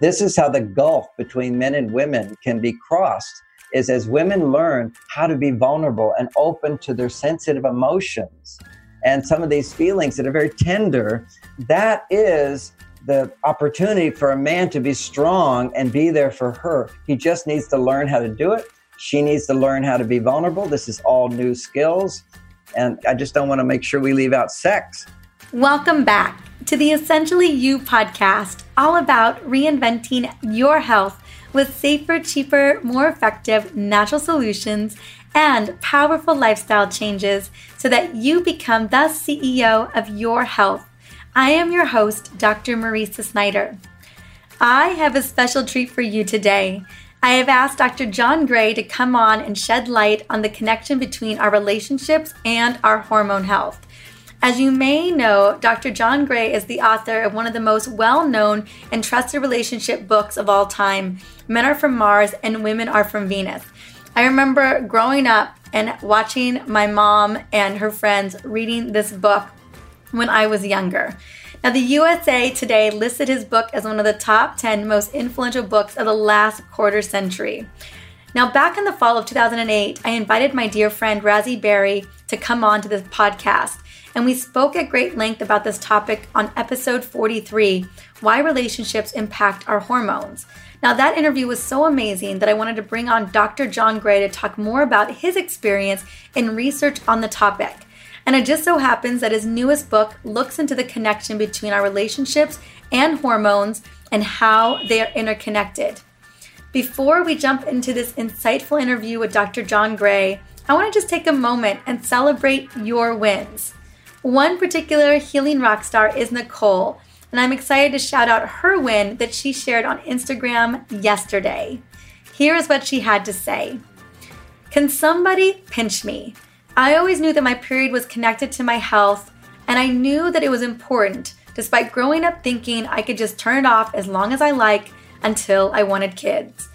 This is how the gulf between men and women can be crossed is as women learn how to be vulnerable and open to their sensitive emotions and some of these feelings that are very tender, that is the opportunity for a man to be strong and be there for her. He just needs to learn how to do it. She needs to learn how to be vulnerable. This is all new skills. And I just don't want to make sure we leave out sex. Welcome back to the Essentially You podcast, all about reinventing your health with safer, cheaper, more effective natural solutions and powerful lifestyle changes so that you become the CEO of your health. I am your host, Dr. Mariza Snyder. I have a special treat for you today. I have asked Dr. John Gray to come on and shed light on the connection between our relationships and our hormone health. As you may know, Dr. John Gray is the author of one of the most well known and trusted relationship books of all time Men Are From Mars and Women Are From Venus. I remember growing up and watching my mom and her friends reading this book when I was younger. Now, the USA Today listed his book as one of the top 10 most influential books of the last quarter century. Now, back in the fall of 2008, I invited my dear friend Razi Berry to come on to this podcast and we spoke at great length about this topic on episode 43 Why Relationships Impact Our Hormones. Now, that interview was so amazing that I wanted to bring on Dr. John Gray to talk more about his experience in research on the topic. And it just so happens that his newest book looks into the connection between our relationships and hormones and how they are interconnected. Before we jump into this insightful interview with Dr. John Gray, I want to just take a moment and celebrate your wins. One particular healing rock star is Nicole, and I'm excited to shout out her win that she shared on Instagram yesterday. Here is what she had to say Can somebody pinch me? I always knew that my period was connected to my health, and I knew that it was important, despite growing up thinking I could just turn it off as long as I like until I wanted kids.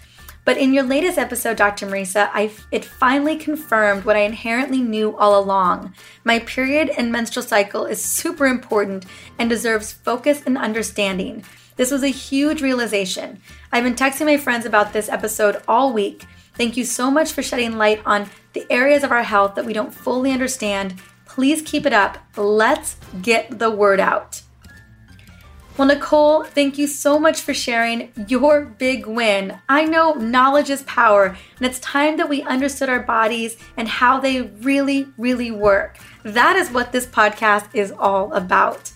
But in your latest episode, Dr. Mariza, I, it finally confirmed what I inherently knew all along. My period and menstrual cycle is super important and deserves focus and understanding. This was a huge realization. I've been texting my friends about this episode all week. Thank you so much for shedding light on the areas of our health that we don't fully understand. Please keep it up. Let's get the word out. Well, Nicole, thank you so much for sharing your big win. I know knowledge is power, and it's time that we understood our bodies and how they really, really work. That is what this podcast is all about.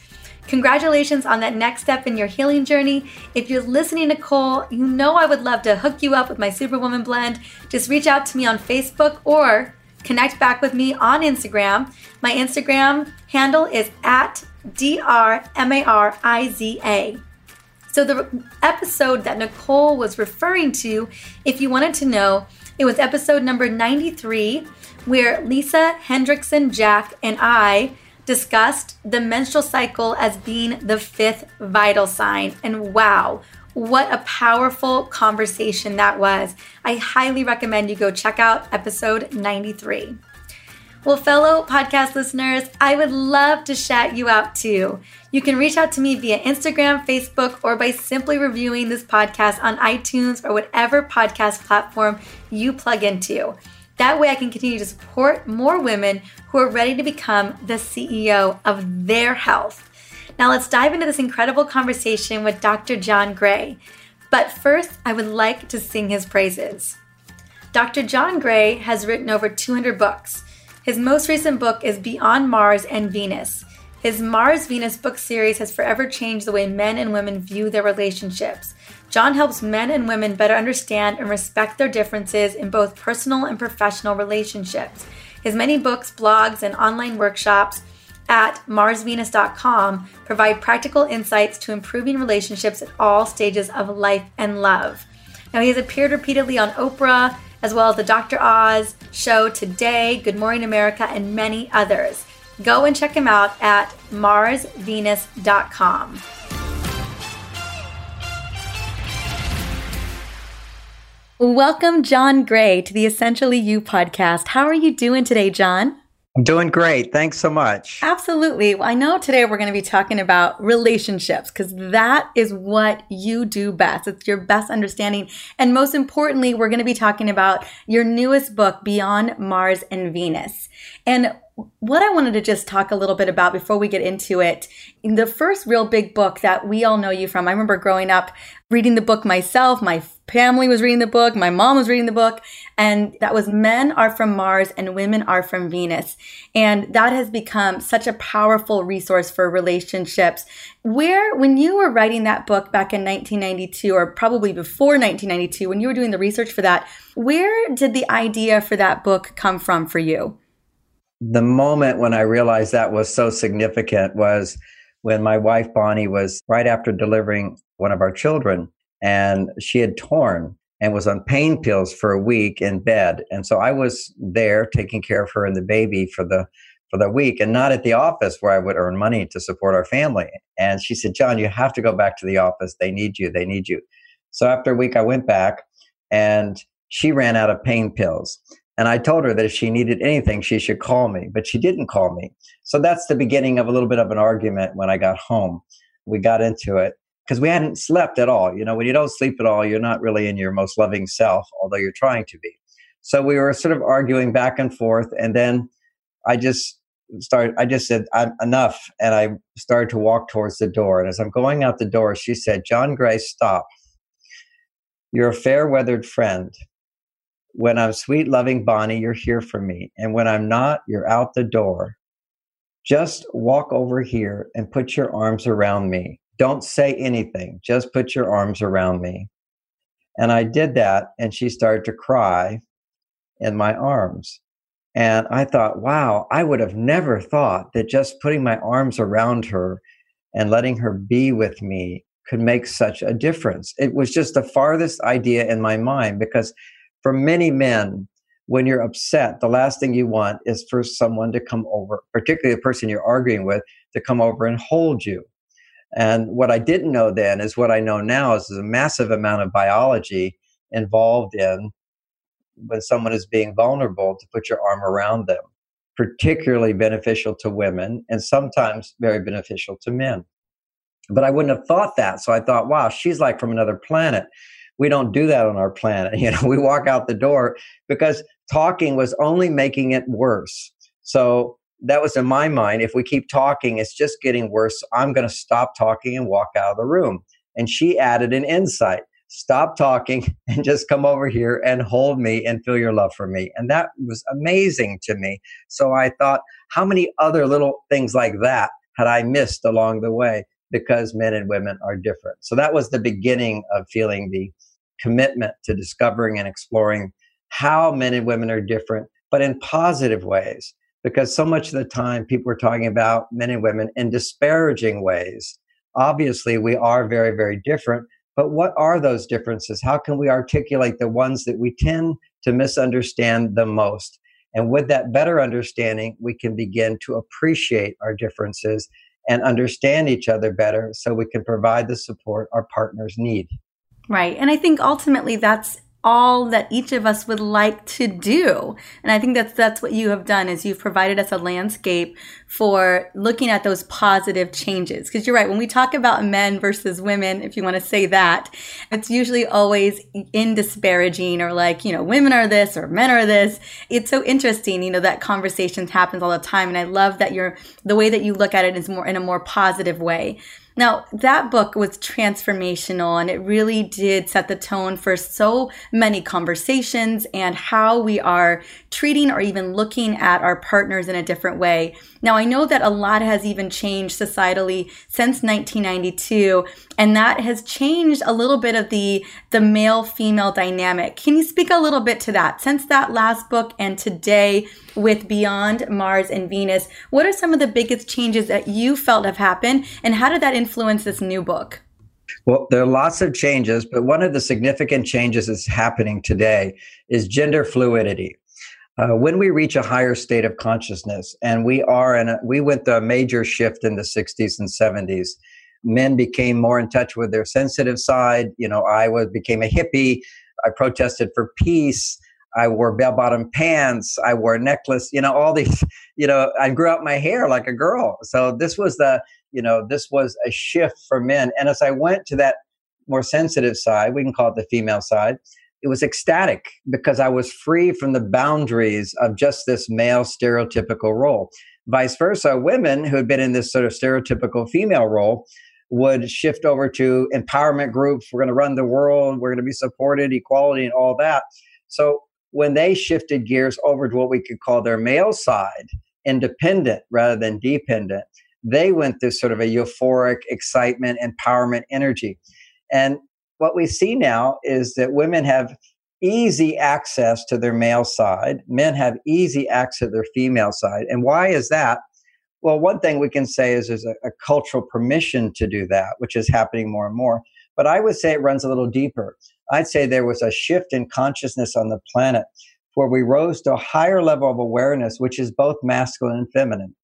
Congratulations on that next step in your healing journey. If you're listening, Nicole, you know I would love to hook you up with my Superwoman blend. Just reach out to me on Facebook or connect back with me on Instagram. My Instagram handle is at D R M A R I Z A. So, the episode that Nicole was referring to, if you wanted to know, it was episode number 93, where Lisa Hendrickson Jack and I discussed the menstrual cycle as being the fifth vital sign. And wow, what a powerful conversation that was. I highly recommend you go check out episode 93. Well, fellow podcast listeners, I would love to shout you out too. You can reach out to me via Instagram, Facebook, or by simply reviewing this podcast on iTunes or whatever podcast platform you plug into. That way, I can continue to support more women who are ready to become the CEO of their health. Now, let's dive into this incredible conversation with Dr. John Gray. But first, I would like to sing his praises. Dr. John Gray has written over 200 books. His most recent book is Beyond Mars and Venus. His Mars Venus book series has forever changed the way men and women view their relationships. John helps men and women better understand and respect their differences in both personal and professional relationships. His many books, blogs, and online workshops at marsvenus.com provide practical insights to improving relationships at all stages of life and love. Now, he has appeared repeatedly on Oprah, as well as the Dr. Oz show today, Good Morning America, and many others. Go and check him out at marsvenus.com. Welcome, John Gray, to the Essentially You podcast. How are you doing today, John? Doing great. Thanks so much. Absolutely. Well, I know today we're going to be talking about relationships because that is what you do best. It's your best understanding. And most importantly, we're going to be talking about your newest book, Beyond Mars and Venus. And what I wanted to just talk a little bit about before we get into it, the first real big book that we all know you from, I remember growing up reading the book myself. My family was reading the book. My mom was reading the book. And that was Men Are From Mars and Women Are From Venus. And that has become such a powerful resource for relationships. Where, when you were writing that book back in 1992, or probably before 1992, when you were doing the research for that, where did the idea for that book come from for you? the moment when I realized that was so significant was when my wife Bonnie was right after delivering one of our children and she had torn and was on pain pills for a week in bed. And so I was there taking care of her and the baby for the for the week and not at the office where I would earn money to support our family. And she said John you have to go back to the office. They need you. They need you. So after a week I went back and she ran out of pain pills. And I told her that if she needed anything, she should call me, but she didn't call me. So that's the beginning of a little bit of an argument when I got home. We got into it because we hadn't slept at all. You know, when you don't sleep at all, you're not really in your most loving self, although you're trying to be. So we were sort of arguing back and forth. And then I just started, I just said, I'm enough. And I started to walk towards the door. And as I'm going out the door, she said, John Gray, stop. You're a fair weathered friend when I'm sweet, loving Bonnie, you're here for me. And when I'm not, you're out the door. Just walk over here and put your arms around me. Don't say anything, just put your arms around me. And I did that, and she started to cry in my arms. And I thought, wow, I would have never thought that just putting my arms around her and letting her be with me could make such a difference. It was just the farthest idea in my mind because for many men, when you're upset, the last thing you want is for someone to come over, particularly the person you're arguing with, to come over and hold you. And what I didn't know then is what I know now is there's a massive amount of biology involved in when someone is being vulnerable to put your arm around them, particularly beneficial to women and sometimes very beneficial to men. But I wouldn't have thought that. So I thought, wow, she's like from another planet we don't do that on our planet. You know, we walk out the door because talking was only making it worse. So that was in my mind. If we keep talking, it's just getting worse. I'm going to stop talking and walk out of the room. And she added an insight stop talking and just come over here and hold me and feel your love for me. And that was amazing to me. So I thought, how many other little things like that had I missed along the way because men and women are different? So that was the beginning of feeling the commitment to discovering and exploring how men and women are different, but in positive ways. Because so much of the time people are talking about men and women in disparaging ways. Obviously, we are very, very different. But what are those differences? How can we articulate the ones that we tend to misunderstand the most? And with that better understanding, we can begin to appreciate our differences and understand each other better so we can provide the support our partners need. Right. And I think ultimately that's all that each of us would like to do. And I think that's that's what you have done is you've provided us a landscape for looking at those positive changes. Because you're right, when we talk about men versus women, if you want to say that, it's usually always in disparaging or like, you know, women are this or men are this. It's so interesting, you know, that conversations happens all the time. And I love that you're the way that you look at it is more in a more positive way. Now, that book was transformational and it really did set the tone for so many conversations and how we are treating or even looking at our partners in a different way. Now, I know that a lot has even changed societally since 1992, and that has changed a little bit of the, the male female dynamic. Can you speak a little bit to that? Since that last book and today with Beyond Mars and Venus, what are some of the biggest changes that you felt have happened, and how did that influence this new book? Well, there are lots of changes, but one of the significant changes that's happening today is gender fluidity. Uh, when we reach a higher state of consciousness, and we are, and we went through a major shift in the 60s and 70s. Men became more in touch with their sensitive side. You know, I was became a hippie. I protested for peace. I wore bell bottom pants. I wore a necklace, you know, all these, you know, I grew out my hair like a girl. So this was the, you know, this was a shift for men. And as I went to that more sensitive side, we can call it the female side, it was ecstatic because I was free from the boundaries of just this male stereotypical role. Vice versa, women who had been in this sort of stereotypical female role would shift over to empowerment groups. We're going to run the world. We're going to be supported, equality, and all that. So when they shifted gears over to what we could call their male side, independent rather than dependent, they went through sort of a euphoric excitement, empowerment energy. And what we see now is that women have easy access to their male side, men have easy access to their female side. And why is that? Well, one thing we can say is there's a, a, cultural permission to do that, which is happening more and more. But I would say it runs a little deeper. I'd say there was a shift in consciousness on the planet where we rose to a higher level of awareness, which is both masculine and feminine.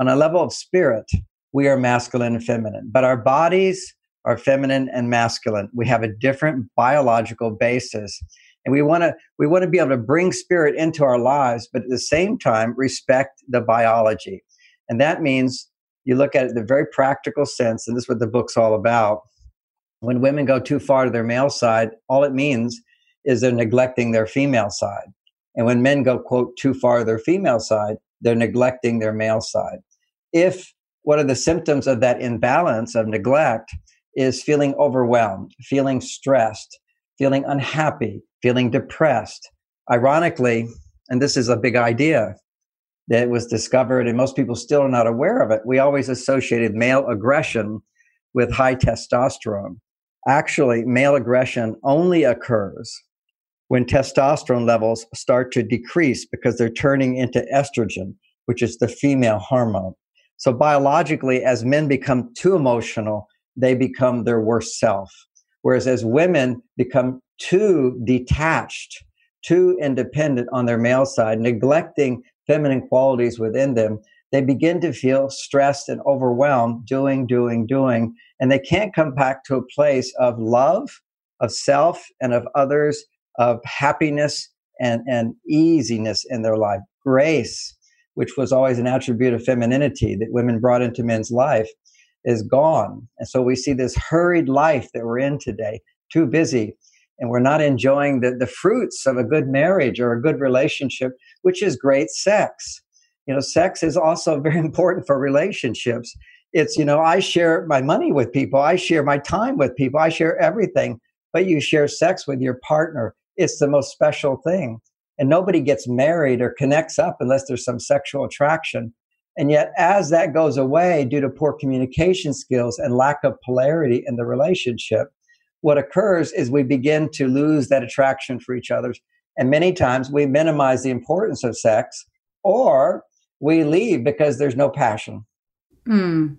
On a level of spirit, we are masculine and feminine, but our bodies are feminine and masculine. We have a different biological basis. And we want to we want to be able to bring spirit into our lives, but at the same time respect the biology. And that means you look at it in the very practical sense, and this is what the book's all about. When women go too far to their male side, all it means is they're neglecting their female side. And when men go, quote, too far to their female side, they're neglecting their male side. If one of the symptoms of that imbalance of neglect is feeling overwhelmed, feeling stressed, feeling unhappy, feeling depressed. Ironically, and this is a big idea that was discovered, and most people still are not aware of it, we always associated male aggression with high testosterone. Actually, male aggression only occurs when testosterone levels start to decrease because they're turning into estrogen, which is the female hormone. So, biologically, as men become too emotional, they become their worst self. Whereas as women become too detached, too independent on their male side, neglecting feminine qualities within them, they begin to feel stressed and overwhelmed, doing, doing, doing, and they can't come back to a place of love, of self, and of others, of happiness and, and easiness in their life, grace, which was always an attribute of femininity that women brought into men's life is gone. And so we see this hurried life that we're in today, too busy, and we're not enjoying the, the fruits of a good marriage or a good relationship, which is great sex. You know, sex is also very important for relationships. It's, you know, I share my money with people, I share my time with people, I share everything, but you share sex with your partner. It's the most special thing. And nobody gets married or connects up unless there's some sexual attraction. And yet, as that goes away due to poor communication skills and lack of polarity in the relationship, what occurs is we begin to lose that attraction for each other. And many times we minimize the importance of sex or we leave because there's no passion. Mm.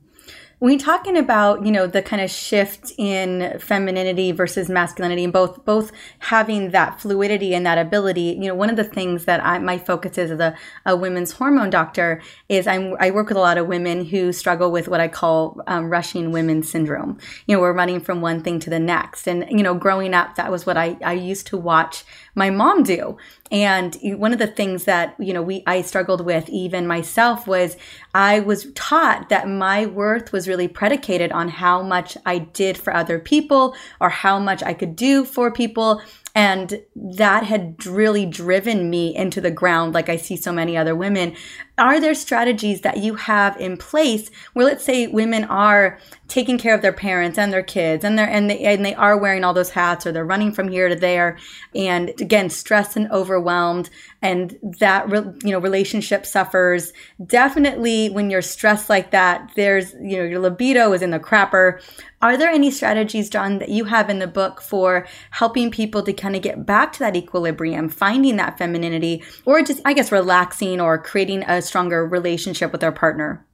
When you're talking about, you know, the kind of shift in femininity versus masculinity and both both having that fluidity and that ability, you know, one of the things that I, my focus is as a, a women's hormone doctor is I'm, I work with a lot of women who struggle with what I call um, rushing women syndrome. You know, we're running from one thing to the next. And, you know, growing up, that was what I, I used to watch my mom do. And one of the things that, you know, we, I struggled with even myself was I was taught that my worth was really predicated on how much I did for other people or how much I could do for people. And that had really driven me into the ground, like I see so many other women. Are there strategies that you have in place where, let's say, women are taking care of their parents and their kids, and they're and they and they are wearing all those hats, or they're running from here to there, and again, stressed and overwhelmed, and that you know relationship suffers. Definitely, when you're stressed like that, there's you know your libido is in the crapper. Are there any strategies, John, that you have in the book for helping people to kind of get back to that equilibrium, finding that femininity, or just, I guess, relaxing or creating a stronger relationship with our partner?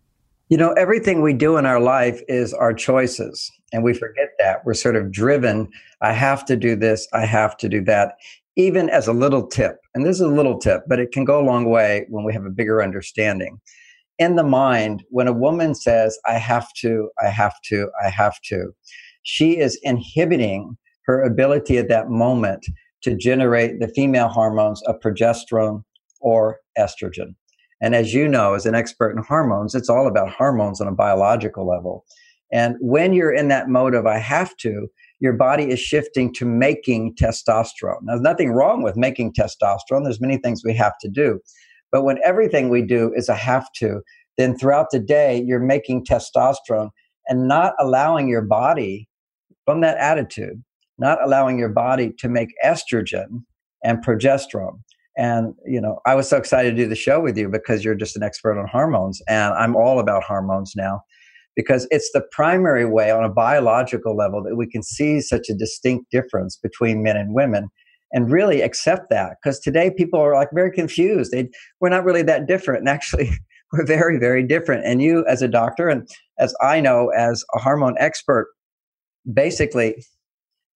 You know, everything we do in our life is our choices. And we forget that. We're sort of driven. I have to do this. I have to do that. Even as a little tip, and this is a little tip, but it can go a long way when we have a bigger understanding in the mind, when a woman says, I have to, I have to, I have to, she is inhibiting her ability at that moment to generate the female hormones of progesterone or estrogen. And as you know, as an expert in hormones, it's all about hormones on a biological level. And when you're in that mode of I have to, your body is shifting to making testosterone. Now, there's nothing wrong with making testosterone. There's many things we have to do. But when everything we do is a have to, then throughout the day, you're making testosterone and not allowing your body from that attitude, not allowing your body to make estrogen and progesterone. And, you know, I was so excited to do the show with you because you're just an expert on hormones. And I'm all about hormones now because it's the primary way on a biological level that we can see such a distinct difference between men and women and really accept that. Because today people are like very confused. They, we're not really that different. And actually, we're very, very different. And you, as a doctor, and as I know as a hormone expert, basically,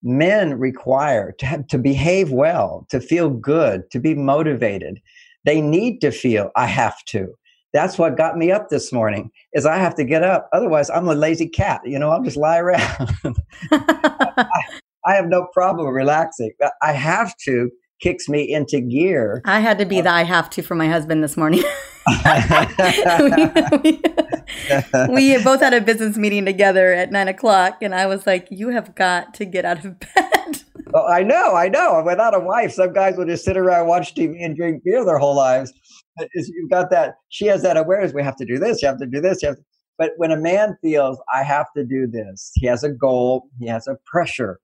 men require to have, to behave well, to feel good, to be motivated. They need to feel I have to. That's what got me up this morning. Is I have to get up. Otherwise, I'm a lazy cat. You know, I'll just lie around. I, I have no problem relaxing. I have to kicks me into gear. I had to be uh, the I have to for my husband this morning. we, we, we, both had a business meeting together at nine o'clock, and I was like, "You have got to get out of bed." Well, I know, I know. Without a wife, some guys will just sit around, watch TV, and drink beer their whole lives. You've got that. She has that awareness. We have to do this. You have to do this. You have to, but when a man feels I have to do this, he has a goal. He has a pressure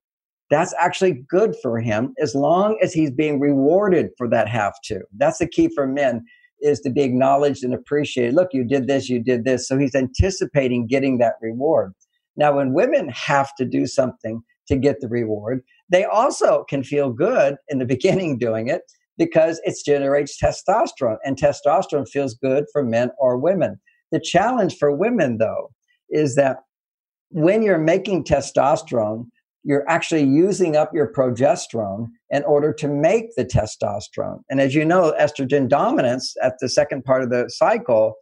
that's actually good for him as long as he's being rewarded for that have to. That's the key for men is to be acknowledged and appreciated. Look, you did this, you did this. So he's anticipating getting that reward. Now, when women have to do something to get the reward, they also can feel good in the beginning doing it because it generates testosterone, and testosterone feels good for men or women. The challenge for women, though, is that when you're making testosterone, you're actually using up your progesterone in order to make the testosterone. And as you know, estrogen dominance at the second part of the cycle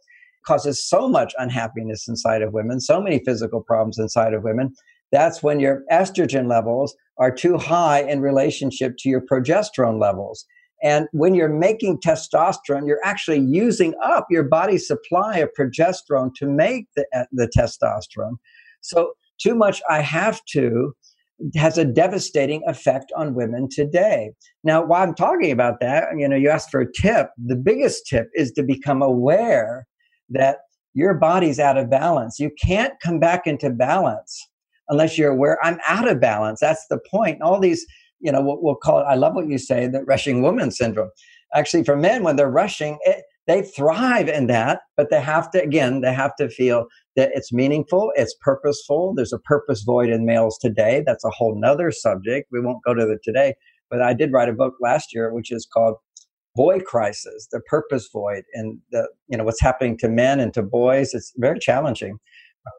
causes so much unhappiness inside of women, so many physical problems inside of women. That's when your estrogen levels are too high in relationship to your progesterone levels. And when you're making testosterone, you're actually using up your body's supply of progesterone to make the, the testosterone. So, too much I have to has a devastating effect on women today. Now, while I'm talking about that, you know, you asked for a tip. The biggest tip is to become aware that your body's out of balance. You can't come back into balance unless you're aware I'm out of balance. That's the point. All these, you know, we'll, we'll call it, I love what you say, the rushing woman syndrome. Actually, for men, when they're rushing, it, they thrive in that, but they have to, again, they have to feel that it's meaningful, it's purposeful. There's a purpose void in males today. That's a whole nother subject. We won't go to the today, but I did write a book last year, which is called Boy Crisis, the purpose void and the, you know, what's happening to men and to boys. It's very challenging.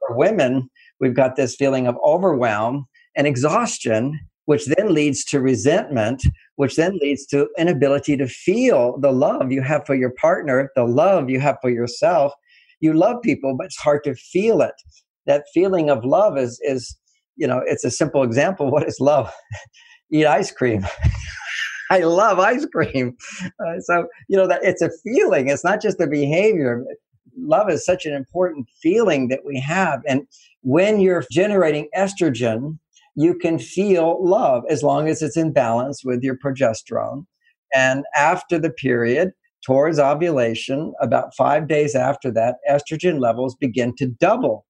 For women, we've got this feeling of overwhelm and exhaustion, which then leads to resentment, which then leads to inability to feel the love you have for your partner, the love you have for yourself, you love people, but it's hard to feel it. That feeling of love is is you know it's a simple example. What is love? Eat ice cream. I love ice cream. Uh, so you know that it's a feeling. It's not just a behavior. Love is such an important feeling that we have, and when you're generating estrogen, you can feel love as long as it's in balance with your progesterone. And after the period, towards ovulation, about five days after that, estrogen levels begin to double.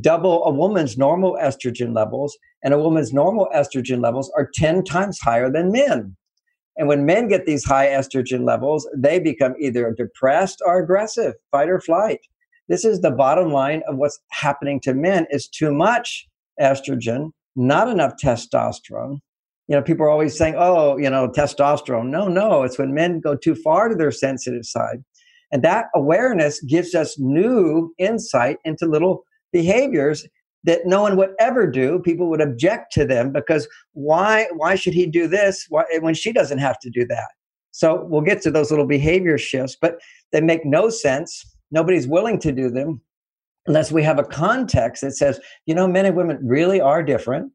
Double a woman's normal estrogen levels, and a woman's normal estrogen levels are 10 times higher than men. And when men get these high estrogen levels, they become either depressed or aggressive, fight or flight. This is the bottom line of what's happening to men is too much estrogen, not enough testosterone, you know, people are always saying, oh, you know, testosterone. No, no, it's when men go too far to their sensitive side. And that awareness gives us new insight into little behaviors that no one would ever do. People would object to them because why, why should he do this why, when she doesn't have to do that? So we'll get to those little behavior shifts, but they make no sense. Nobody's willing to do them unless we have a context that says, you know, men and women really are different.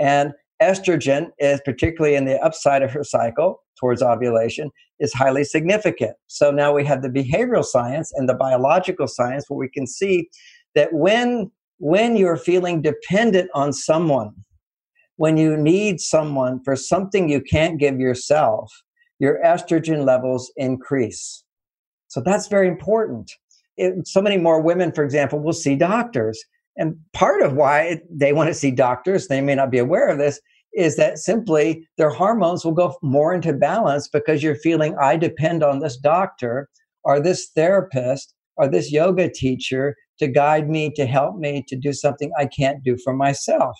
And estrogen is particularly in the upside of her cycle towards ovulation is highly significant. So now we have the behavioral science and the biological science where we can see that when when you're feeling dependent on someone, when you need someone for something you can't give yourself, your estrogen levels increase. So that's very important. It, so many more women, for example, will see doctors. And part of why they want to see doctors, they may not be aware of this, is that simply their hormones will go more into balance because you're feeling, I depend on this doctor or this therapist or this yoga teacher to guide me, to help me to do something I can't do for myself.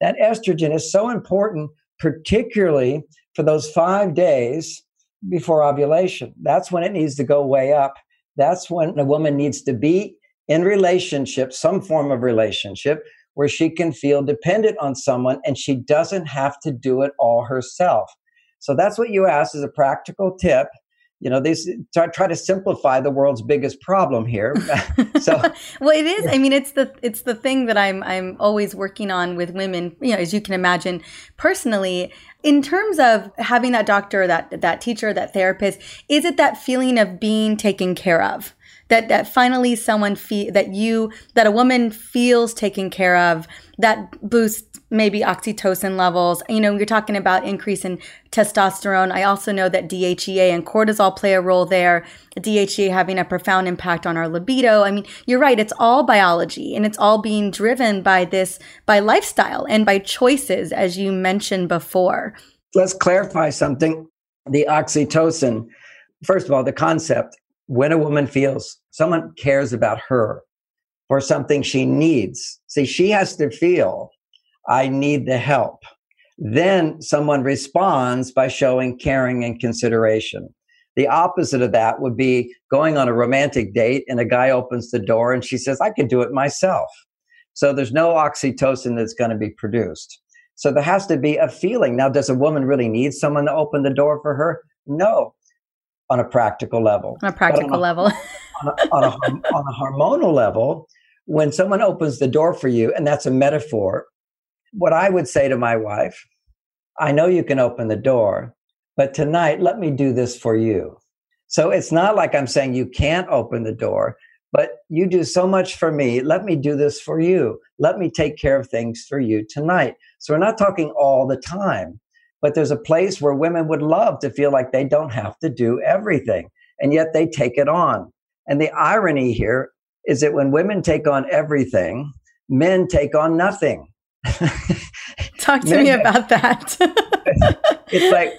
That estrogen is so important, particularly for those five days before ovulation. That's when it needs to go way up. That's when a woman needs to be in relationship, some form of relationship, where she can feel dependent on someone and she doesn't have to do it all herself. So that's what you asked as a practical tip. You know, these try, try to simplify the world's biggest problem here. so, well, it is. I mean, it's the it's the thing that I'm I'm always working on with women. You know, as you can imagine, personally, in terms of having that doctor, that that teacher, that therapist, is it that feeling of being taken care of? That that finally someone feel that you that a woman feels taken care of that boosts maybe oxytocin levels. You know you're talking about increase in testosterone. I also know that dhea and cortisol play a role there. Dhea having a profound impact on our libido. I mean you're right it's all biology and it's all being driven by this by lifestyle and by choices as you mentioned before. Let's clarify something. The oxytocin first of all the concept when a woman feels someone cares about her for something she needs, see, she has to feel, I need the help. Then someone responds by showing caring and consideration. The opposite of that would be going on a romantic date and a guy opens the door and she says, I can do it myself. So there's no oxytocin that's going to be produced. So there has to be a feeling. Now, does a woman really need someone to open the door for her? No on a practical level. On a practical on a, level. on, a, on, a, on a hormonal level, when someone opens the door for you, and that's a metaphor, what I would say to my wife, I know you can open the door, but tonight, let me do this for you. So it's not like I'm saying you can't open the door, but you do so much for me. Let me do this for you. Let me take care of things for you tonight. So we're not talking all the time but there's a place where women would love to feel like they don't have to do everything and yet they take it on. And the irony here is that when women take on everything men take on nothing. Talk to me about that. It's like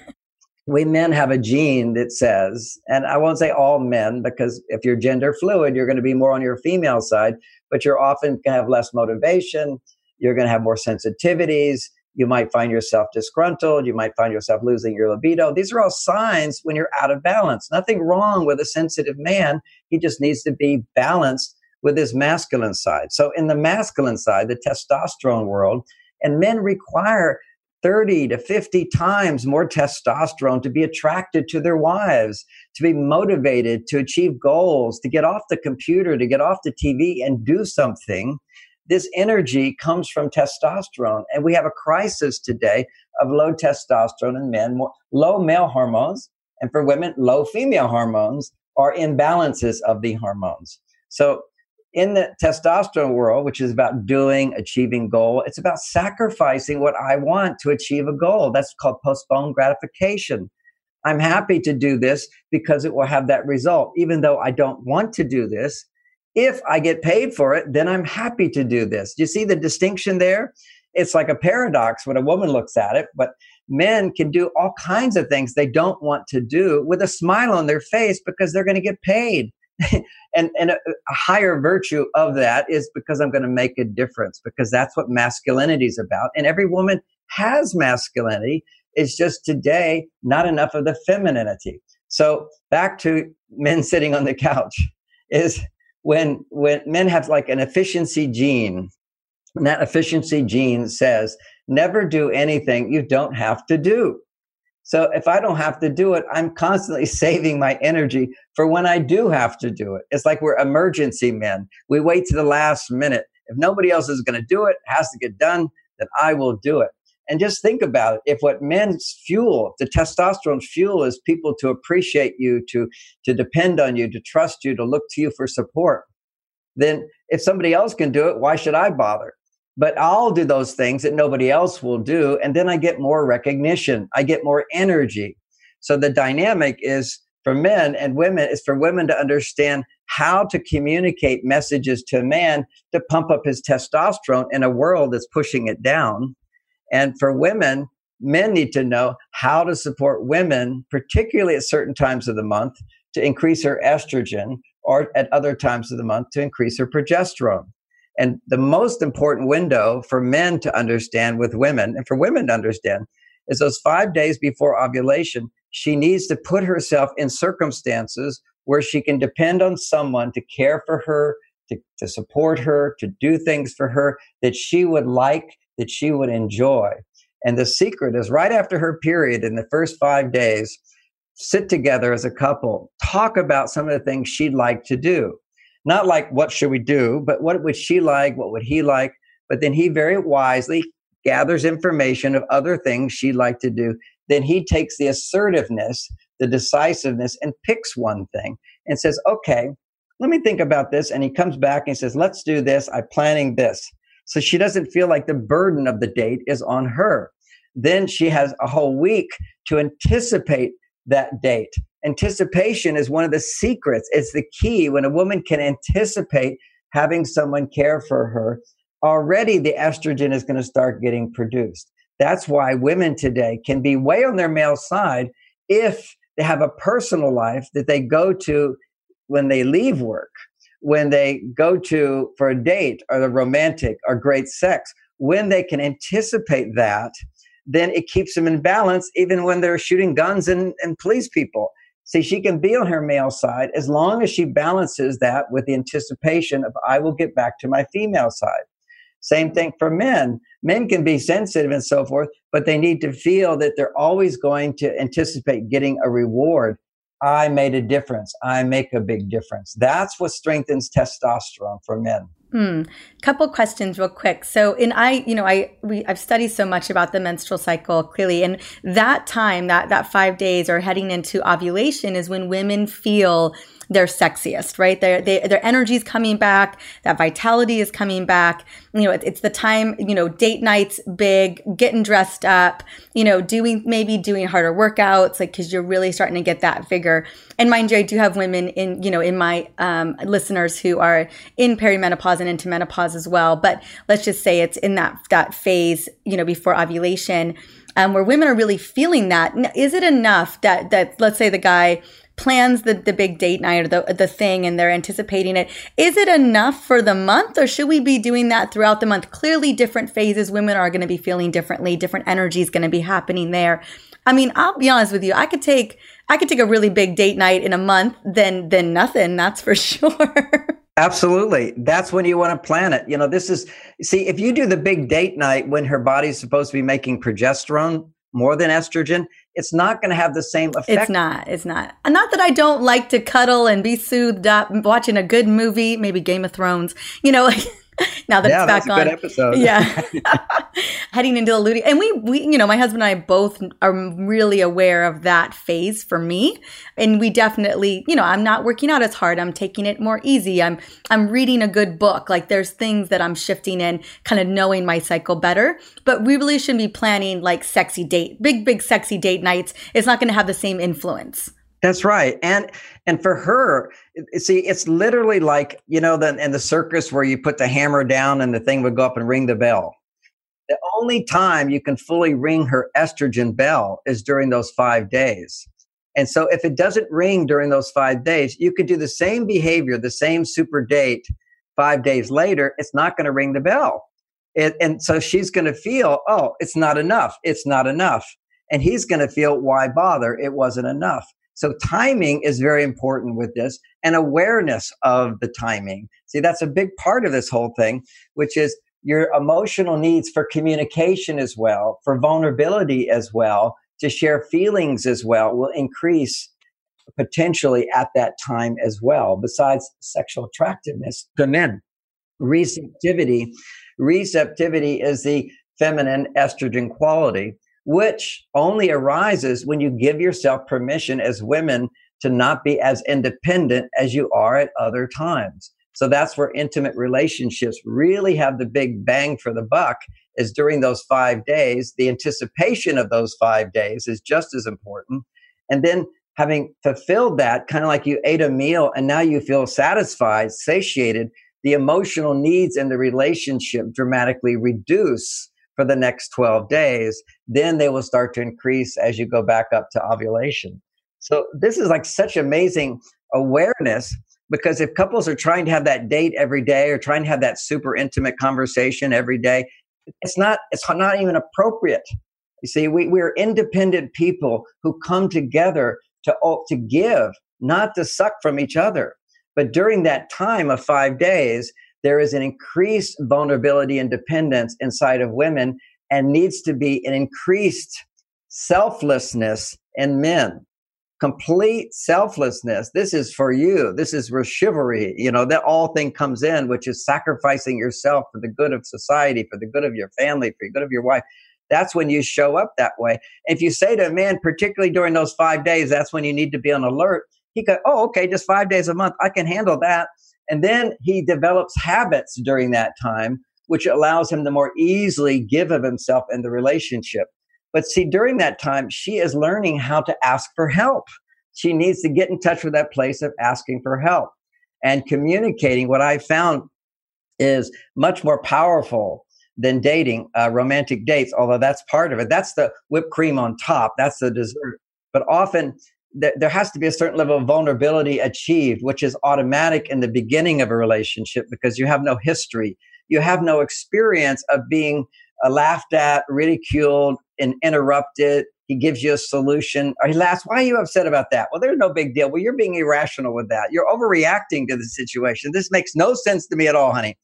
we men have a gene that says and i won't say all men because if you're gender fluid you're going to be more on your female side but you're often going to have less motivation you're going to have more sensitivities you might find yourself disgruntled. You might find yourself losing your libido. These are all signs when you're out of balance. Nothing wrong with a sensitive man. He just needs to be balanced with his masculine side. So, in the masculine side, the testosterone world, and men require 30 to 50 times more testosterone to be attracted to their wives, to be motivated to achieve goals, to get off the computer, to get off the TV and do something this energy comes from testosterone. And we have a crisis today of low testosterone in men, low male hormones, and for women, low female hormones are imbalances of the hormones. So in the testosterone world, which is about doing, achieving goal, it's about sacrificing what I want to achieve a goal. That's called postponed gratification. I'm happy to do this because it will have that result. Even though I don't want to do this, if I get paid for it, then I'm happy to do this. Do you see the distinction there? It's like a paradox when a woman looks at it, but men can do all kinds of things they don't want to do with a smile on their face because they're going to get paid. and and a, a, higher virtue of that is because I'm going to make a difference because that's what masculinity is about. And every woman has masculinity. It's just today not enough of the femininity. So back to men sitting on the couch is when when men have like an efficiency gene and that efficiency gene says never do anything you don't have to do. So if i don't have to do it i'm constantly saving my energy for when i do have to do it. It's like we're emergency men. We wait to the last minute. If nobody else is going to do it, has to get done then i will do it And just think about it. If what men's fuel, the testosterone fuel is people to appreciate you, to, to depend on you, to trust you, to look to you for support, then if somebody else can do it, why should I bother? But I'll do those things that nobody else will do. And then I get more recognition. I get more energy. So the dynamic is for men and women is for women to understand how to communicate messages to a man to pump up his testosterone in a world that's pushing it down. And for women, men need to know how to support women, particularly at certain times of the month, to increase her estrogen or at other times of the month to increase her progesterone. And the most important window for men to understand with women and for women to understand is those five days before ovulation, she needs to put herself in circumstances where she can depend on someone to care for her, to, to support her, to do things for her that she would like, that she would enjoy. And the secret is right after her period in the first five days, sit together as a couple, talk about some of the things she'd like to do. Not like what should we do, but what would she like? What would he like? But then he very wisely gathers information of other things she'd like to do. Then he takes the assertiveness, the decisiveness, and picks one thing and says, okay, let me think about this. And he comes back and says, let's do this. I'm planning this. So she doesn't feel like the burden of the date is on her. Then she has a whole week to anticipate that date. Anticipation is one of the secrets. It's the key. When a woman can anticipate having someone care for her, already the estrogen is going to start getting produced. That's why women today can be way on their male side if they have a personal life that they go to when they leave work, when they go to for a date or the romantic or great sex, when they can anticipate that then it keeps them in balance even when they're shooting guns and, and police people. See, she can be on her male side as long as she balances that with the anticipation of, I will get back to my female side. Same thing for men. Men can be sensitive and so forth, but they need to feel that they're always going to anticipate getting a reward. I made a difference. I make a big difference. That's what strengthens testosterone for men. Hmm. Couple questions, real quick. So, in I, you know, I we I've studied so much about the menstrual cycle clearly, and that time, that that five days or heading into ovulation is when women feel their sexiest, right? Their they, their energy is coming back, that vitality is coming back. You know, it, it's the time. You know, date nights, big, getting dressed up. You know, doing maybe doing harder workouts, like because you're really starting to get that vigor. And mind you, I do have women in you know in my um, listeners who are in perimenopause and into menopause as well. But let's just say it's in that that phase, you know, before ovulation. Um, where women are really feeling that. Is it enough that that let's say the guy plans the, the big date night or the, the thing and they're anticipating it. Is it enough for the month or should we be doing that throughout the month? Clearly, different phases, women are going to be feeling differently, different energy is going to be happening there. I mean, I'll be honest with you. I could take I could take a really big date night in a month than than nothing. That's for sure. Absolutely. That's when you want to plan it. You know, this is see if you do the big date night when her body's supposed to be making progesterone more than estrogen, it's not going to have the same effect. It's not. It's not. Not that I don't like to cuddle and be soothed up watching a good movie, maybe Game of Thrones. You know, like now that yeah, it's back on. episode. Yeah. Heading into the luteal. And we, we, you know, my husband and I both are really aware of that phase for me. And we definitely, you know, I'm not working out as hard. I'm taking it more easy. I'm, I'm reading a good book. Like there's things that I'm shifting in, kind of knowing my cycle better. But we really shouldn't be planning like sexy date, big, big sexy date nights. It's not going to have the same influence. That's right. And and for her, see, it's literally like, you know, the in the circus where you put the hammer down and the thing would go up and ring the bell. The only time you can fully ring her estrogen bell is during those five days. And so if it doesn't ring during those five days, you could do the same behavior, the same super date five days later, it's not going to ring the bell. It, and so she's going to feel, oh, it's not enough. It's not enough. And he's going to feel, why bother? It wasn't enough. So timing is very important with this and awareness of the timing. See, that's a big part of this whole thing, which is your emotional needs for communication as well, for vulnerability as well, to share feelings as well will increase potentially at that time as well, besides sexual attractiveness to men. Receptivity. Receptivity is the feminine estrogen quality, which only arises when you give yourself permission as women to not be as independent as you are at other times. So that's where intimate relationships really have the big bang for the buck is during those five days. The anticipation of those five days is just as important. And then having fulfilled that, kind of like you ate a meal and now you feel satisfied, satiated, the emotional needs in the relationship dramatically reduce for the next 12 days. Then they will start to increase as you go back up to ovulation. So this is like such amazing awareness because if couples are trying to have that date every day or trying to have that super intimate conversation every day, it's not it's not even appropriate. You see, we, we're independent people who come together to to give, not to suck from each other. But during that time of five days, there is an increased vulnerability and dependence inside of women and needs to be an increased selflessness in men complete selflessness. This is for you. This is where chivalry, you know, that all thing comes in, which is sacrificing yourself for the good of society, for the good of your family, for the good of your wife. That's when you show up that way. If you say to a man, particularly during those five days, that's when you need to be on alert. He go, oh, okay, just five days a month. I can handle that. And then he develops habits during that time, which allows him to more easily give of himself in the relationship. But see, during that time, she is learning how to ask for help. She needs to get in touch with that place of asking for help and communicating. What I found is much more powerful than dating uh, romantic dates, although that's part of it. That's the whipped cream on top, that's the dessert. But often, th- there has to be a certain level of vulnerability achieved, which is automatic in the beginning of a relationship because you have no history. You have no experience of being uh, laughed at, ridiculed, and interrupted. He gives you a solution. Or he laughs, Why are you upset about that? Well, there's no big deal. Well, you're being irrational with that. You're overreacting to the situation. This makes no sense to me at all, honey.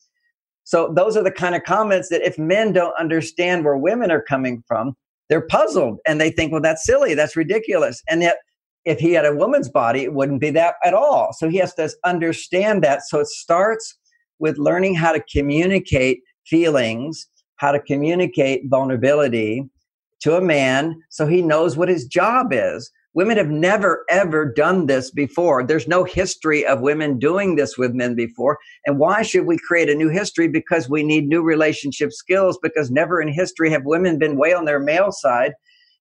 So, those are the kind of comments that if men don't understand where women are coming from, they're puzzled and they think, well, that's silly. That's ridiculous. And yet, if he had a woman's body, it wouldn't be that at all. So, he has to understand that. So, it starts with learning how to communicate feelings how to communicate vulnerability to a man so he knows what his job is. Women have never ever done this before. There's no history of women doing this with men before. And why should we create a new history? Because we need new relationship skills, because never in history have women been way on their male side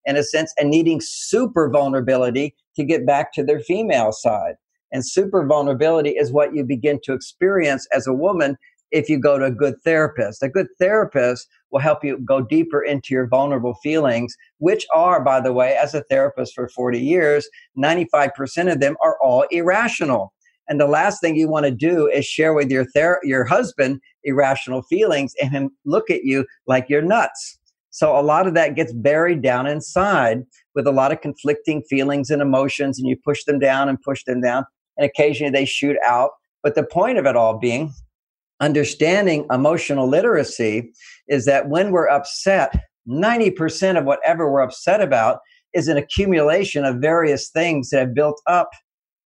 in a sense and needing super vulnerability to get back to their female side. And super vulnerability is what you begin to experience as a woman if you go to a good therapist. A good therapist will help you go deeper into your vulnerable feelings, which are, by the way, as a therapist for 40 years, 95% of them are all irrational. And the last thing you want to do is share with your ther- your husband irrational feelings and him look at you like you're nuts. So a lot of that gets buried down inside with a lot of conflicting feelings and emotions, and you push them down and push them down, and occasionally they shoot out. But the point of it all being understanding emotional literacy is that when we're upset, 90% of whatever we're upset about is an accumulation of various things that have built up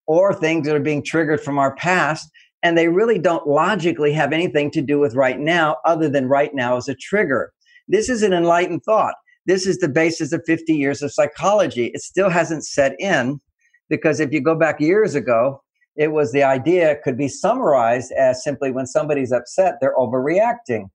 or things that are being triggered from our past. And they really don't logically have anything to do with right now, other than right now as a trigger. This is an enlightened thought. This is the basis of 50 years of psychology. It still hasn't set in because if you go back years ago, it was the idea could be summarized as simply when somebody's upset, they're overreacting.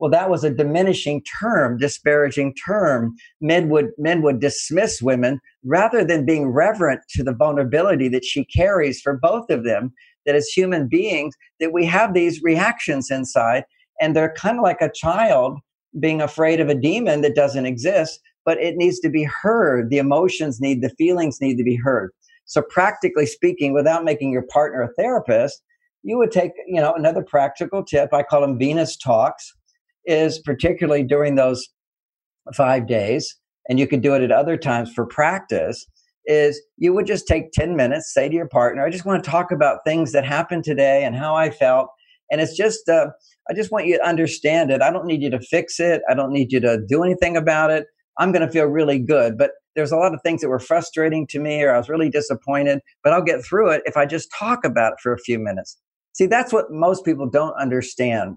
Well, that was a diminishing term, disparaging term. Men would, men would dismiss women rather than being reverent to the vulnerability that she carries for both of them, that as human beings, that we have these reactions inside and they're kind of like a child being afraid of a demon that doesn't exist, but it needs to be heard. The emotions need, the feelings need to be heard. So practically speaking, without making your partner a therapist, you would take, you know, another practical tip. I call them Venus talks, is particularly during those five days, and you could do it at other times for practice. Is you would just take 10 minutes, say to your partner, I just want to talk about things that happened today and how I felt. And it's just, uh, I just want you to understand it. I don't need you to fix it. I don't need you to do anything about it. I'm going to feel really good. But there's a lot of things that were frustrating to me or I was really disappointed, but I'll get through it if I just talk about it for a few minutes. See, that's what most people don't understand.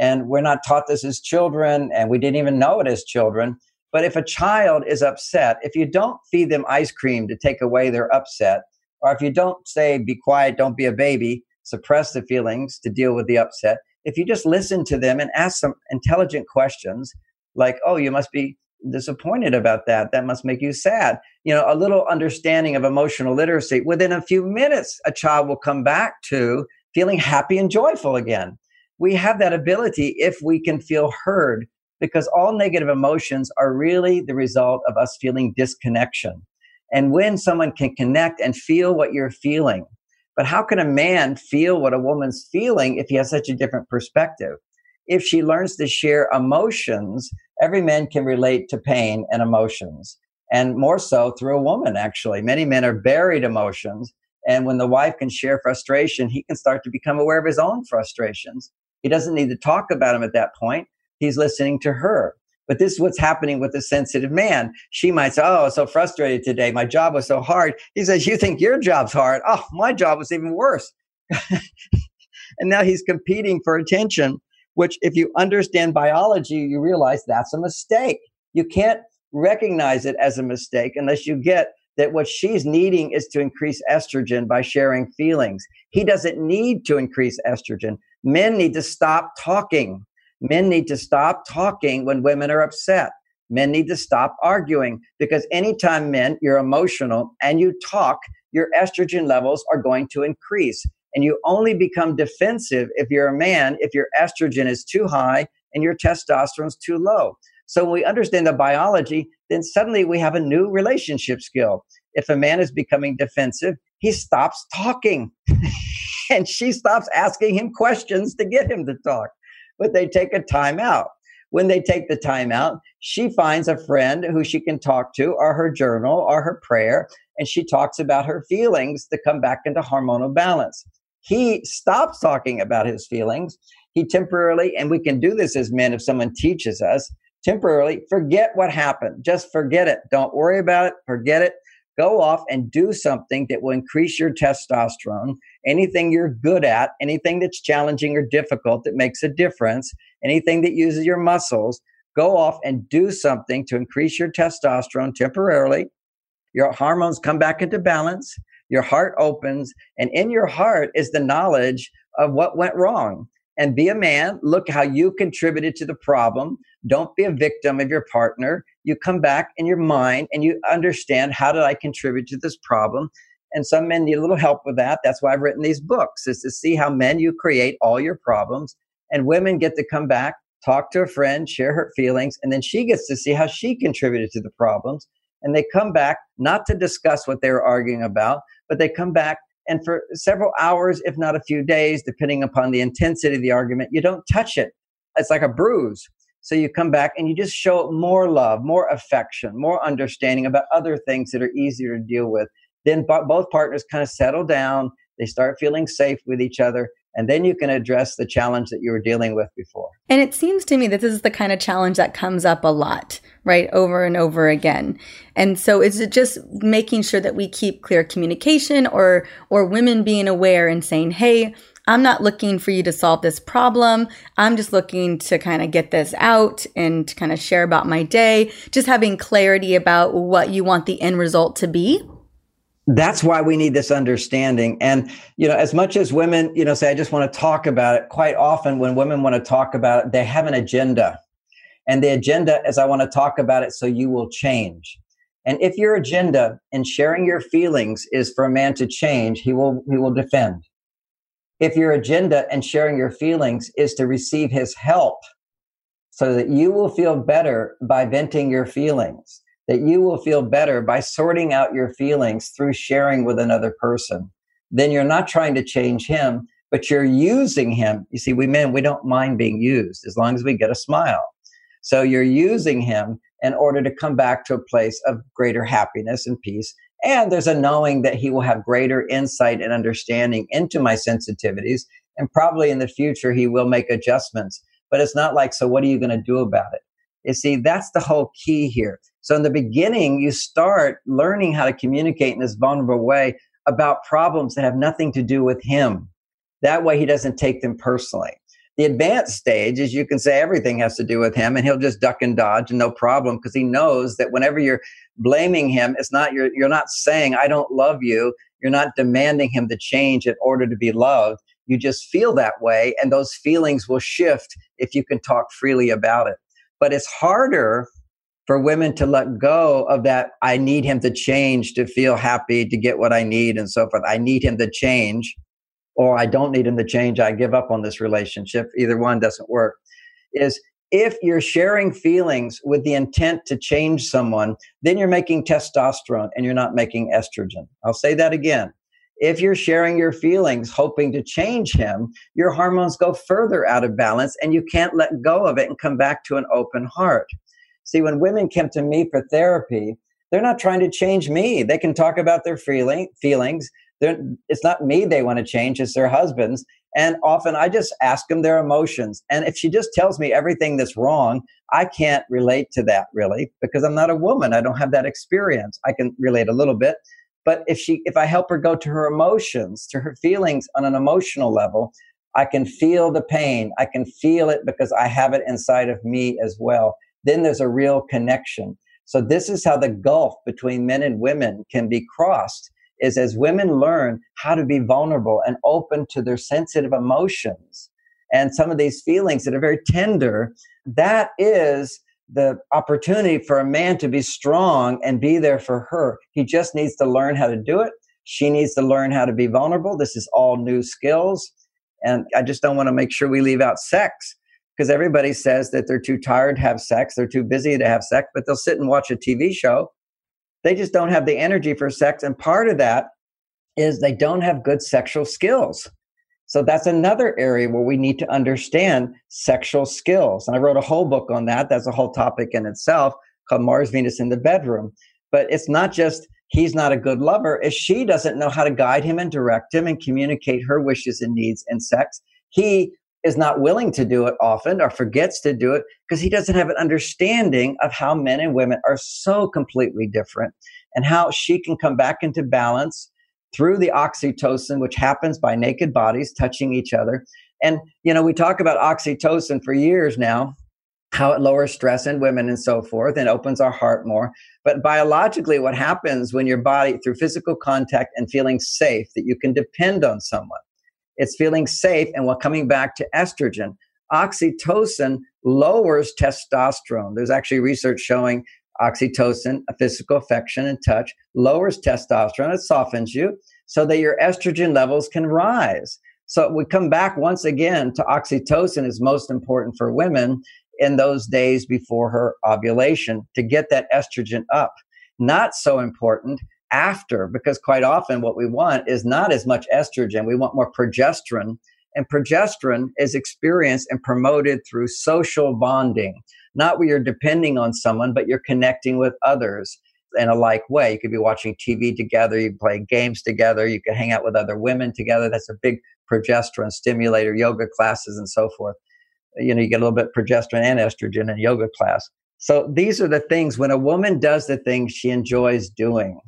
And we're not taught this as children, and we didn't even know it as children. But if a child is upset, if you don't feed them ice cream to take away their upset, or if you don't say, be quiet, don't be a baby, suppress the feelings to deal with the upset, if you just listen to them and ask some intelligent questions, like, oh, you must be disappointed about that. That must make you sad. You know, a little understanding of emotional literacy. Within a few minutes, a child will come back to feeling happy and joyful again. We have that ability if we can feel heard because all negative emotions are really the result of us feeling disconnection. And when someone can connect and feel what you're feeling, but how can a man feel what a woman's feeling if he has such a different perspective? If she learns to share emotions, every man can relate to pain and emotions. And more so through a woman, actually. Many men are buried emotions. And when the wife can share frustration, he can start to become aware of his own frustrations. He doesn't need to talk about them at that point. He's listening to her. But this is what's happening with a sensitive man. She might say, Oh, so frustrated today. My job was so hard. He says, You think your job's hard? Oh, my job was even worse. and now he's competing for attention, which, if you understand biology, you realize that's a mistake. You can't recognize it as a mistake unless you get that what she's needing is to increase estrogen by sharing feelings. He doesn't need to increase estrogen. Men need to stop talking. Men need to stop talking when women are upset. Men need to stop arguing because anytime men, you're emotional and you talk, your estrogen levels are going to increase. And you only become defensive if you're a man, if your estrogen is too high and your testosterone is too low. So when we understand the biology, then suddenly we have a new relationship skill. If a man is becoming defensive, he stops talking and she stops asking him questions to get him to talk but they take a time out. When they take the time out, she finds a friend who she can talk to, or her journal, or her prayer, and she talks about her feelings to come back into hormonal balance. He stops talking about his feelings. He temporarily, and we can do this as men if someone teaches us, temporarily forget what happened. Just forget it. Don't worry about it. Forget it. Go off and do something that will increase your testosterone anything you're good at, anything that's challenging or difficult that makes a difference, anything that uses your muscles, go off and do something to increase your testosterone temporarily. Your hormones come back into balance. Your heart opens, and in your heart is the knowledge of what went wrong. And be a man. Look how you contributed to the problem. Don't be a victim of your partner. You come back in your mind and you understand how did I contribute to this problem? And some men need a little help with that. That's why I've written these books is to see how men you create all your problems and women get to come back, talk to a friend, share her feelings, and then she gets to see how she contributed to the problems. And they come back not to discuss what they were arguing about, but they come back and for several hours, if not a few days, depending upon the intensity of the argument, you don't touch it. It's like a bruise. So you come back and you just show more love, more affection, more understanding about other things that are easier to deal with then both partners kind of settle down they start feeling safe with each other and then you can address the challenge that you were dealing with before. And it seems to me that this is the kind of challenge that comes up a lot, right? Over and over again. And so is it just making sure that we keep clear communication or or women being aware and saying, "Hey, I'm not looking for you to solve this problem. I'm just looking to kind of get this out and to kind of share about my day, just having clarity about what you want the end result to be." That's why we need this understanding. And you know as much as women you know say i just want to talk about it quite often when women want to talk about it they have an agenda. And the agenda is i want to talk about it so you will change. And if your agenda in sharing your feelings is for a man to change he will he will defend. If your agenda in sharing your feelings is to receive his help so that you will feel better by venting your feelings that you will feel better by sorting out your feelings through sharing with another person. Then you're not trying to change him, but you're using him. You see, we men, we don't mind being used as long as we get a smile. So you're using him in order to come back to a place of greater happiness and peace. And there's a knowing that he will have greater insight and understanding into my sensitivities. And probably in the future, he will make adjustments. But it's not like, so what are you going to do about it? You see, that's the whole key here. So in the beginning, you start learning how to communicate in this vulnerable way about problems that have nothing to do with him. That way he doesn't take them personally. The advanced stage is you can say everything has to do with him and he'll just duck and dodge and no problem because he knows that whenever you're blaming him, it's not you're you're not saying I don't love you. You're not demanding him to change in order to be loved. You just feel that way and those feelings will shift if you can talk freely about it. But it's harder for women to let go of that I need him to change to feel happy, to get what I need and so forth. I need him to change or I don't need him to change, I give up on this relationship. Either one doesn't work. Is if you're sharing feelings with the intent to change someone, then you're making testosterone and you're not making estrogen. I'll say that again. If you're sharing your feelings hoping to change him, your hormones go further out of balance and you can't let go of it and come back to an open heart. See, when women come to me for therapy, they're not trying to change me. They can talk about their feeling, feelings. They're, it's not me they want to change, it's their husbands. And often I just ask them their emotions. And if she just tells me everything that's wrong, I can't relate to that really because I'm not a woman. I don't have that experience. I can relate a little bit. But if she, if I help her go to her emotions, to her feelings on an emotional level, I can feel the pain. I can feel it because I have it inside of me as well. Then there's a real connection. So this is how the gulf between men and women can be crossed is as women learn how to be vulnerable and open to their sensitive emotions and some of these feelings that are very tender, that is the opportunity for a man to be strong and be there for her. He just needs to learn how to do it. She needs to learn how to be vulnerable. This is all new skills. And I just don't want to make sure we leave out sex because everybody says that they're too tired to have sex, they're too busy to have sex, but they'll sit and watch a TV show they just don't have the energy for sex. And part of that is they don't have good sexual skills. So that's another area where we need to understand sexual skills. And I wrote a whole book on that. That's a whole topic in itself called Mars, Venus in the Bedroom. But it's not just he's not a good lover, if she doesn't know how to guide him and direct him and communicate her wishes and needs in sex. He is not willing to do it often or forgets to do it because he doesn't have an understanding of how men and women are so completely different and how she can come back into balance through the oxytocin, which happens by naked bodies touching each other. And, you know, we talk about oxytocin for years now, how it lowers stress in women and so forth and opens our heart more. But biologically, what happens when your body, through physical contact and feeling safe, that you can depend on someone, it's feeling safe. And we're coming back to estrogen. Oxytocin lowers testosterone. There's actually research showing oxytocin, a physical affection and touch, lowers testosterone. It softens you so that your estrogen levels can rise. So we come back once again to oxytocin is most important for women in those days before her ovulation to get that estrogen up. Not so important after because quite often what we want is not as much estrogen we want more progesterone and progesterone is experienced and promoted through social bonding. Not where you're depending on someone but you're connecting with others in a like way. You could be watching tv together you play games together you could hang out with other women together. That's a big progesterone stimulator yoga classes and so forth. You know you get a little bit progesterone and estrogen in yoga class. So these are the things when a woman does the things she enjoys doing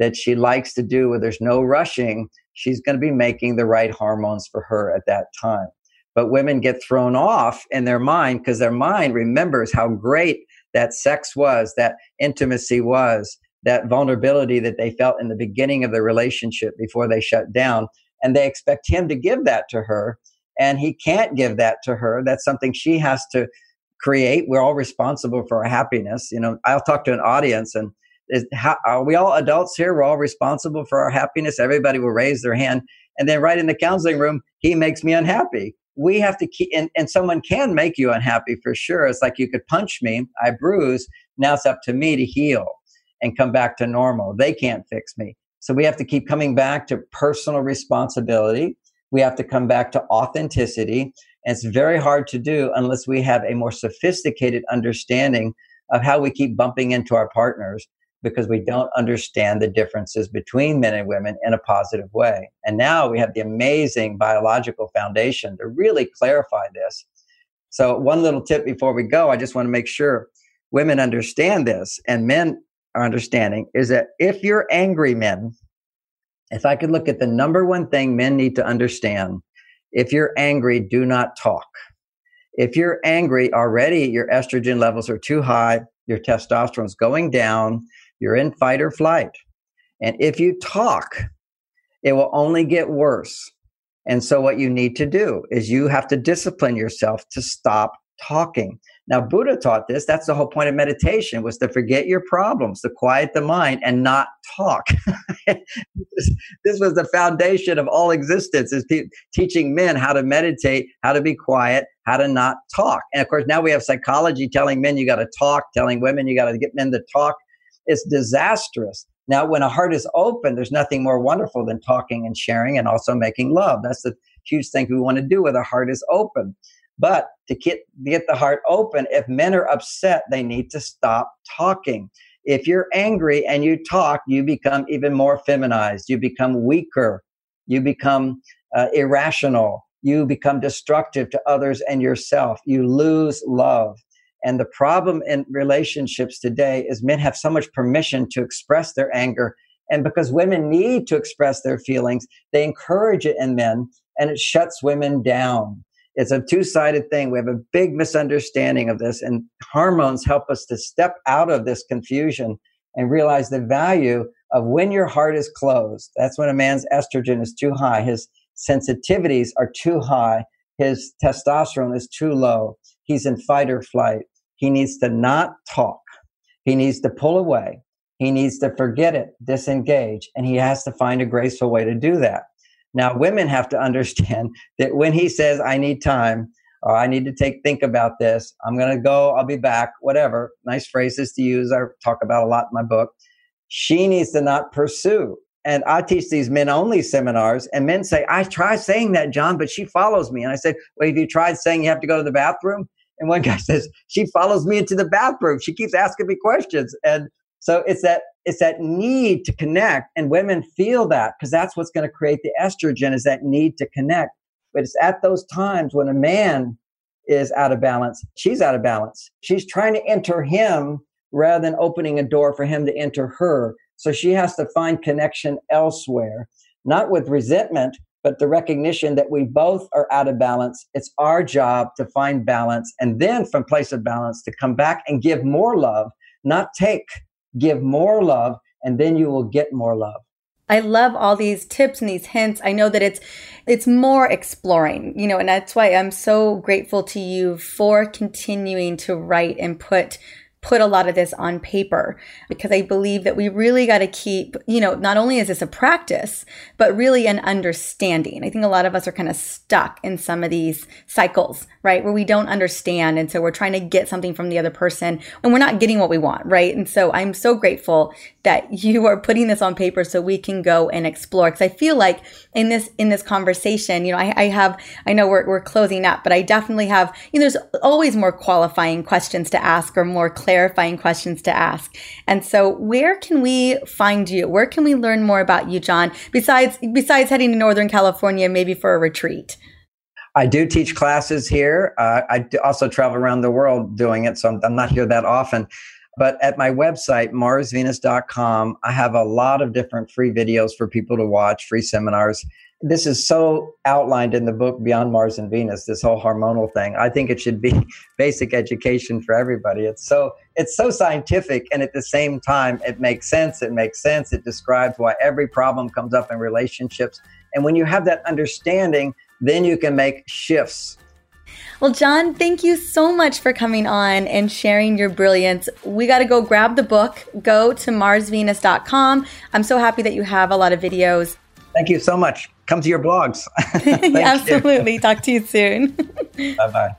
that she likes to do where there's no rushing, she's going to be making the right hormones for her at that time. But women get thrown off in their mind because their mind remembers how great that sex was, that intimacy was, that vulnerability that they felt in the beginning of the relationship before they shut down. And they expect him to give that to her. And he can't give that to her. That's something she has to create. We're all responsible for our happiness. You know, I'll talk to an audience and is how, are we all adults here? We're all responsible for our happiness. Everybody will raise their hand. And then right in the counseling room, he makes me unhappy. We have to keep, and, and someone can make you unhappy for sure. It's like you could punch me, I bruise. Now it's up to me to heal and come back to normal. They can't fix me. So we have to keep coming back to personal responsibility. We have to come back to authenticity. And it's very hard to do unless we have a more sophisticated understanding of how we keep bumping into our partners because we don't understand the differences between men and women in a positive way. And now we have the amazing biological foundation to really clarify this. So, one little tip before we go, I just want to make sure women understand this and men are understanding is that if you're angry men, if I could look at the number one thing men need to understand If you're angry, do not talk. If you're angry already, your estrogen levels are too high, your testosterone's going down, you're in fight or flight. And if you talk, it will only get worse. And so, what you need to do is you have to discipline yourself to stop talking. Now, Buddha taught this. That's the whole point of meditation was to forget your problems, to quiet the mind and not talk. this was the foundation of all existence is te- teaching men how to meditate, how to be quiet, how to not talk. And of course, now we have psychology telling men you got to talk, telling women you got to get men to talk. It's disastrous. Now, when a heart is open, there's nothing more wonderful than talking and sharing and also making love. That's the huge thing we want to do when a heart is open. But to get, get the heart open, if men are upset, they need to stop talking. If you're angry and you talk, you become even more feminized. You become weaker. You become uh, irrational. You become destructive to others and yourself. You lose love. And the problem in relationships today is men have so much permission to express their anger. And because women need to express their feelings, they encourage it in men and it shuts women down. It's a two sided thing. We have a big misunderstanding of this, and hormones help us to step out of this confusion and realize the value of when your heart is closed. That's when a man's estrogen is too high, his sensitivities are too high, his testosterone is too low, he's in fight or flight. He needs to not talk, he needs to pull away, he needs to forget it, disengage, and he has to find a graceful way to do that. Now, women have to understand that when he says, I need time, or I need to take think about this, I'm going to go, I'll be back, whatever, nice phrases to use, I talk about a lot in my book. She needs to not pursue. And I teach these men only seminars, and men say, I try saying that, John, but she follows me. And I said, Well, have you tried saying you have to go to the bathroom? And one guy says, She follows me into the bathroom. She keeps asking me questions. And so it's that it's that need to connect and women feel that because that's what's going to create the estrogen is that need to connect but it's at those times when a man is out of balance she's out of balance she's trying to enter him rather than opening a door for him to enter her so she has to find connection elsewhere not with resentment but the recognition that we both are out of balance it's our job to find balance and then from place of balance to come back and give more love not take give more love, and then you will get more love. I love all these tips and these hints. I know that it's it's more exploring, you know, and that's why I'm so grateful to you for continuing to write and put put a lot of this on paper because I believe that we really got to keep, you know, not only is this a practice, but really an understanding. I think a lot of us are kind of stuck in some of these cycles, right? Where we don't understand. And so we're trying to get something from the other person and we're not getting what we want, right? And so I'm so grateful that you are putting this on paper so we can go and explore. Cause I feel like in this, in this conversation, you know, I, I have, I know we're, we're closing up, but I definitely have, you know, there's always more qualifying questions to ask or more clarifying questions to ask. And so where can we find you? Where can we learn more about you, John? Besides, besides heading to Northern California, maybe for a retreat? I do teach classes here. Uh, I also travel around the world doing it, so I'm, I'm not here that often. But at my website, marsvenus.com, I have a lot of different free videos for people to watch, free seminars. This is so outlined in the book Beyond Mars and Venus, this whole hormonal thing. I think it should be basic education for everybody. It's so it's so scientific and at the same time it makes sense. It makes sense. It describes why every problem comes up in relationships. And when you have that understanding, then you can make shifts well, John, thank you so much for coming on and sharing your brilliance. We got to go grab the book, go to marsvenus.com. I'm so happy that you have a lot of videos. Thank you so much. Come to your blogs. Absolutely. Talk to you soon. bye bye.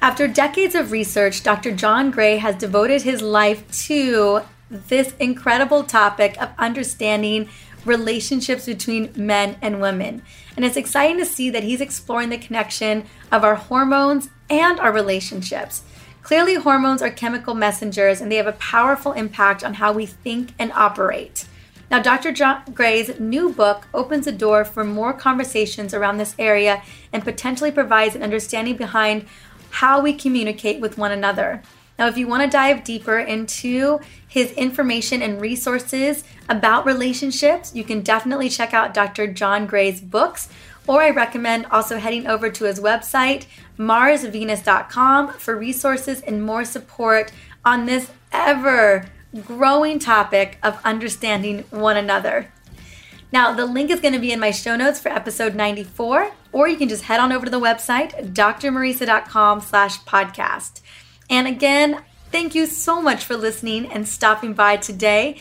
After decades of research, Dr. John Gray has devoted his life to this incredible topic of understanding relationships between men and women. And it's exciting to see that he's exploring the connection of our hormones and our relationships. Clearly, hormones are chemical messengers and they have a powerful impact on how we think and operate. Now, Dr. John Gray's new book opens a door for more conversations around this area and potentially provides an understanding behind how we communicate with one another. Now, if you want to dive deeper into his information and resources about relationships, you can definitely check out Dr. John Gray's books or I recommend also heading over to his website, marsvenus.com, for resources and more support on this ever growing topic of understanding one another. Now, the link is going to be in my show notes for episode 94, or you can just head on over to the website, drmariza.com slash podcast. And again, thank you so much for listening and stopping by today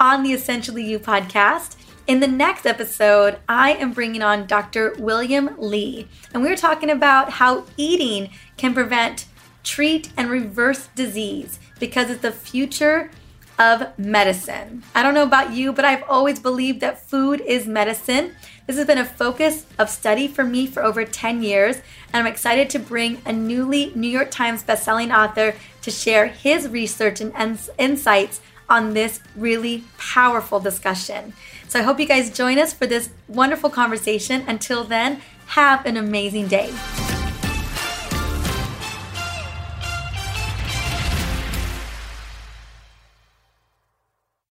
on the Essentially You podcast. In the next episode, I am bringing on Dr. William Li, and we're talking about how eating can prevent, treat, and reverse disease because it's the future of medicine. I don't know about you, but I've always believed that food is medicine. This has been a focus of study for me for over 10 years, and I'm excited to bring a newly New York Times bestselling author to share his research and insights on this really powerful discussion. So I hope you guys join us for this wonderful conversation. Until then, have an amazing day.